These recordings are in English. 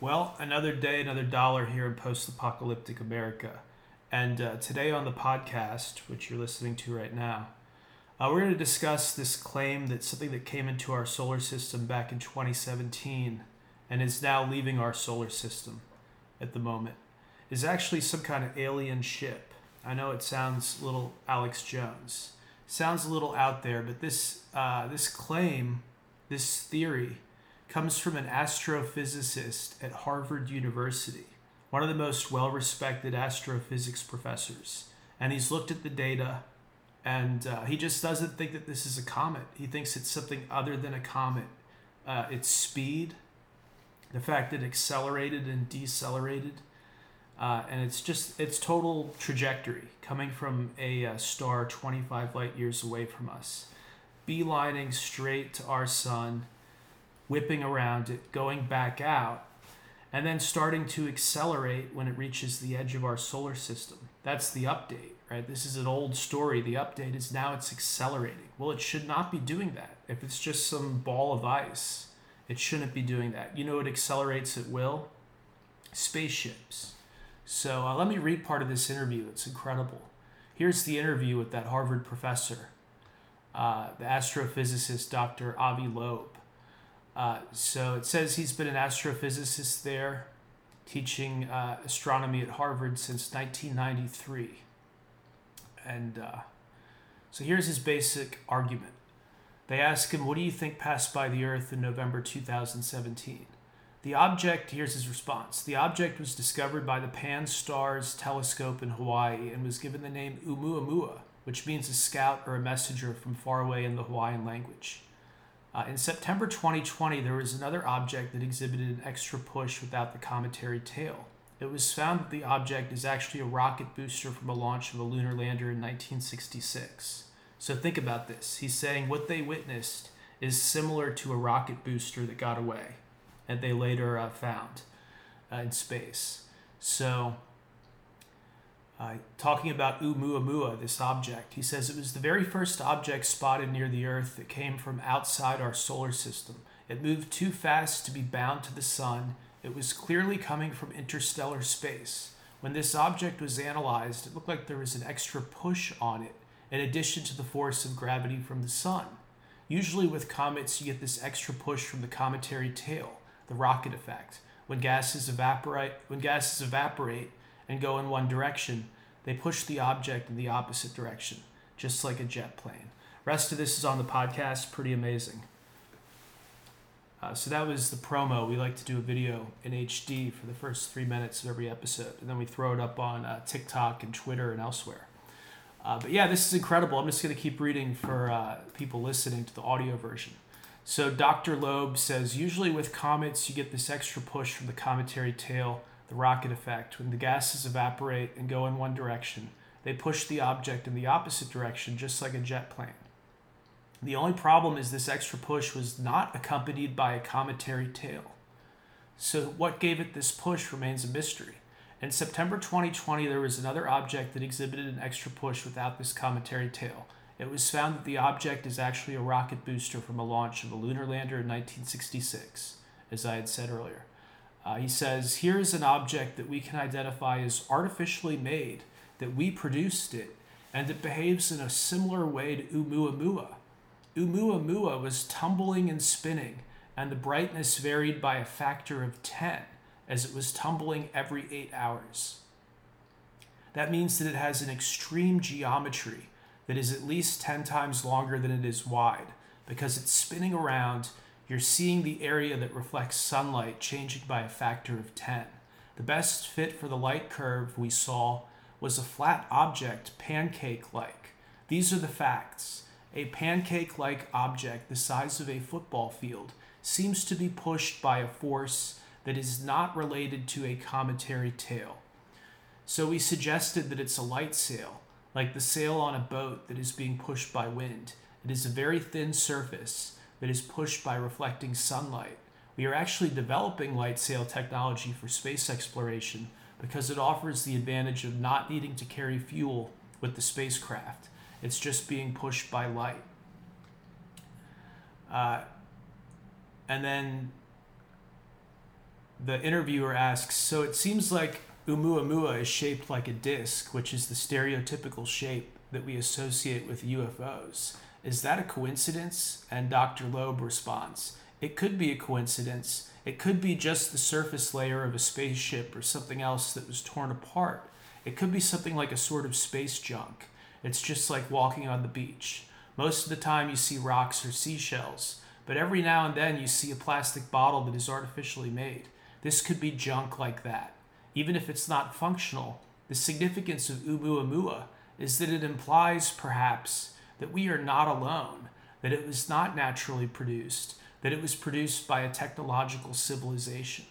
Well, another day, another dollar here in post apocalyptic America. And uh, today on the podcast, which you're listening to right now, uh, we're going to discuss this claim that something that came into our solar system back in 2017 and is now leaving our solar system at the moment is actually some kind of alien ship. I know it sounds a little Alex Jones, sounds a little out there, but this uh, this claim, this theory comes from an astrophysicist at Harvard University, one of the most well respected astrophysics professors. And he's looked at the data and uh, he just doesn't think that this is a comet. He thinks it's something other than a comet. Uh, its speed, the fact that it accelerated and decelerated, uh, and it's just its total trajectory coming from a, a uh, star 25 light years away from us, beelining straight to our sun whipping around it, going back out, and then starting to accelerate when it reaches the edge of our solar system. That's the update, right? This is an old story. The update is now it's accelerating. Well, it should not be doing that. If it's just some ball of ice, it shouldn't be doing that. You know, it accelerates at will spaceships. So uh, let me read part of this interview. It's incredible. Here's the interview with that Harvard professor, uh, the astrophysicist Dr. Avi Loeb. Uh, so it says he's been an astrophysicist there, teaching uh, astronomy at Harvard since 1993. And uh, so here's his basic argument. They ask him, What do you think passed by the Earth in November 2017? The object, here's his response the object was discovered by the Pan-STARRS telescope in Hawaii and was given the name Oumuamua, which means a scout or a messenger from far away in the Hawaiian language. Uh, in September 2020, there was another object that exhibited an extra push without the cometary tail. It was found that the object is actually a rocket booster from a launch of a lunar lander in 1966. So think about this. He's saying what they witnessed is similar to a rocket booster that got away and they later uh, found uh, in space. So uh, talking about Oumuamua, this object, he says it was the very first object spotted near the Earth that came from outside our solar system. It moved too fast to be bound to the sun. It was clearly coming from interstellar space. When this object was analyzed, it looked like there was an extra push on it, in addition to the force of gravity from the sun. Usually, with comets, you get this extra push from the cometary tail, the rocket effect. When gases evaporate, when gases evaporate, and go in one direction, they push the object in the opposite direction, just like a jet plane. Rest of this is on the podcast. Pretty amazing. Uh, so that was the promo. We like to do a video in HD for the first three minutes of every episode, and then we throw it up on uh, TikTok and Twitter and elsewhere. Uh, but yeah, this is incredible. I'm just going to keep reading for uh, people listening to the audio version. So Dr. Loeb says usually with comets, you get this extra push from the cometary tail the rocket effect. When the gases evaporate and go in one direction, they push the object in the opposite direction, just like a jet plane. The only problem is this extra push was not accompanied by a cometary tail. So, what gave it this push remains a mystery. In September 2020, there was another object that exhibited an extra push without this cometary tail. It was found that the object is actually a rocket booster from a launch of a lunar lander in 1966, as I had said earlier. Uh, he says, Here is an object that we can identify as artificially made, that we produced it, and it behaves in a similar way to Oumuamua. Oumuamua was tumbling and spinning, and the brightness varied by a factor of 10 as it was tumbling every eight hours. That means that it has an extreme geometry that is at least 10 times longer than it is wide because it's spinning around you're seeing the area that reflects sunlight changing by a factor of 10. The best fit for the light curve we saw was a flat object, pancake like. These are the facts. A pancake like object the size of a football field seems to be pushed by a force that is not related to a cometary tail. So we suggested that it's a light sail, like the sail on a boat that is being pushed by wind. It is a very thin surface that is pushed by reflecting sunlight. We are actually developing light sail technology for space exploration because it offers the advantage of not needing to carry fuel with the spacecraft. It's just being pushed by light. Uh, and then the interviewer asks, So it seems like Oumuamua is shaped like a disc, which is the stereotypical shape that we associate with UFOs. Is that a coincidence? And Dr. Loeb responds, It could be a coincidence. It could be just the surface layer of a spaceship or something else that was torn apart. It could be something like a sort of space junk. It's just like walking on the beach. Most of the time, you see rocks or seashells, but every now and then, you see a plastic bottle that is artificially made. This could be junk like that. Even if it's not functional, the significance of Oumuamua is that it implies, perhaps, that we are not alone, that it was not naturally produced, that it was produced by a technological civilization.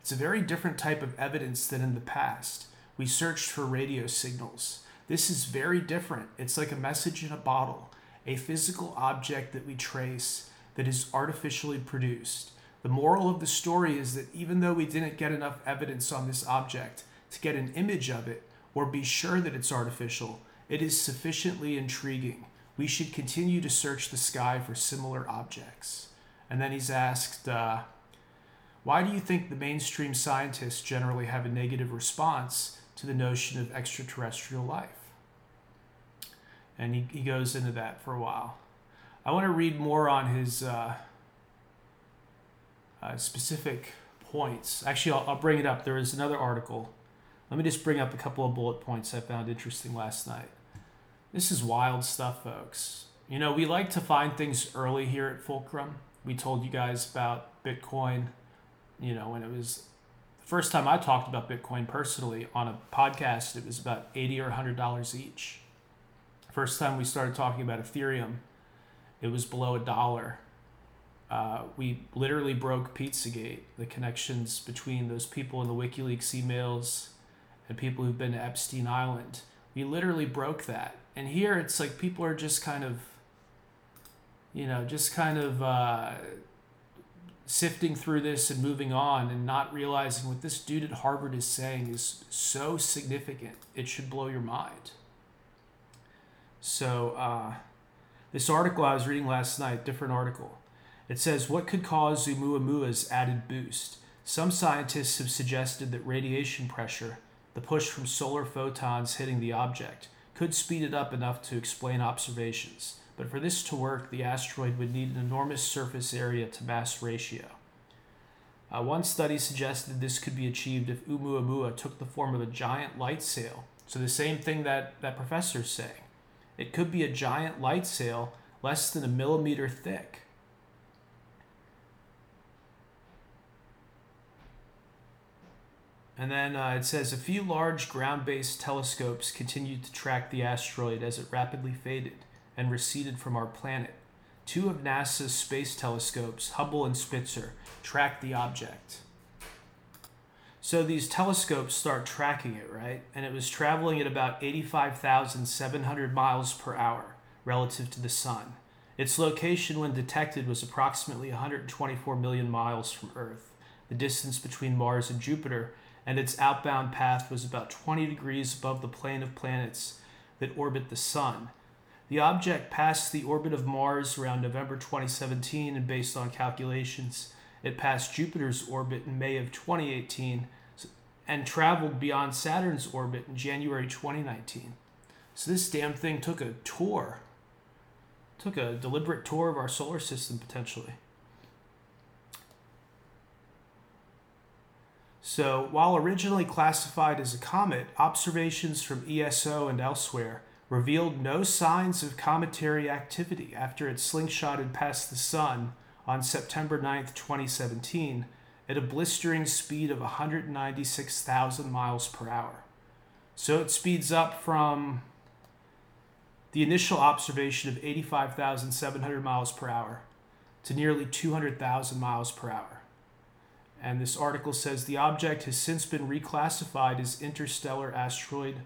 It's a very different type of evidence than in the past. We searched for radio signals. This is very different. It's like a message in a bottle, a physical object that we trace that is artificially produced. The moral of the story is that even though we didn't get enough evidence on this object to get an image of it or be sure that it's artificial, it is sufficiently intriguing. We should continue to search the sky for similar objects. And then he's asked, uh, Why do you think the mainstream scientists generally have a negative response to the notion of extraterrestrial life? and he, he goes into that for a while. I want to read more on his uh, uh, specific points. Actually, I'll, I'll bring it up. There is another article. Let me just bring up a couple of bullet points I found interesting last night. This is wild stuff, folks. You know, we like to find things early here at Fulcrum. We told you guys about Bitcoin, you know, when it was the first time I talked about Bitcoin personally on a podcast, it was about 80 or $100 each First time we started talking about Ethereum, it was below a dollar. Uh, we literally broke Pizzagate, the connections between those people in the WikiLeaks emails and people who've been to Epstein Island. We literally broke that. And here it's like people are just kind of, you know, just kind of uh, sifting through this and moving on and not realizing what this dude at Harvard is saying is so significant. It should blow your mind. So, uh, this article I was reading last night, different article, it says what could cause Oumuamua's added boost. Some scientists have suggested that radiation pressure, the push from solar photons hitting the object, could speed it up enough to explain observations. But for this to work, the asteroid would need an enormous surface area to mass ratio. Uh, one study suggested this could be achieved if Oumuamua took the form of a giant light sail. So the same thing that that professor's saying. It could be a giant light sail less than a millimeter thick. And then uh, it says a few large ground based telescopes continued to track the asteroid as it rapidly faded and receded from our planet. Two of NASA's space telescopes, Hubble and Spitzer, tracked the object. So these telescopes start tracking it, right? And it was traveling at about 85,700 miles per hour relative to the sun. Its location when detected was approximately 124 million miles from Earth. The distance between Mars and Jupiter and its outbound path was about 20 degrees above the plane of planets that orbit the sun. The object passed the orbit of Mars around November 2017, and based on calculations, it passed Jupiter's orbit in May of 2018 and traveled beyond Saturn's orbit in January 2019. So this damn thing took a tour, took a deliberate tour of our solar system potentially. So, while originally classified as a comet, observations from ESO and elsewhere revealed no signs of cometary activity after it slingshotted past the Sun on September 9, 2017, at a blistering speed of 196,000 miles per hour. So it speeds up from the initial observation of 85,700 miles per hour to nearly 200,000 miles per hour. And this article says the object has since been reclassified as interstellar asteroid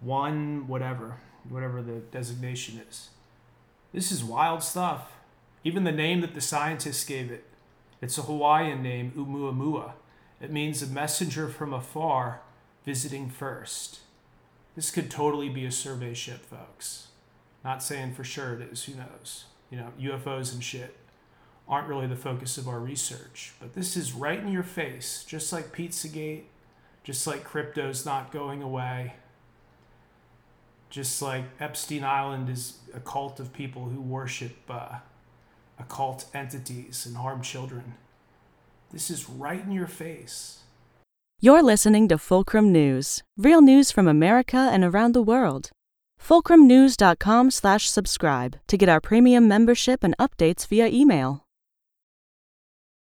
1 whatever, whatever the designation is. This is wild stuff. Even the name that the scientists gave it. It's a Hawaiian name, Oumuamua. It means a messenger from afar visiting first. This could totally be a survey ship, folks. Not saying for sure it is, who knows? You know, UFOs and shit. Aren't really the focus of our research. But this is right in your face, just like Pizzagate, just like crypto's not going away, just like Epstein Island is a cult of people who worship uh, occult entities and harm children. This is right in your face. You're listening to Fulcrum News, real news from America and around the world. FulcrumNews.com/slash subscribe to get our premium membership and updates via email.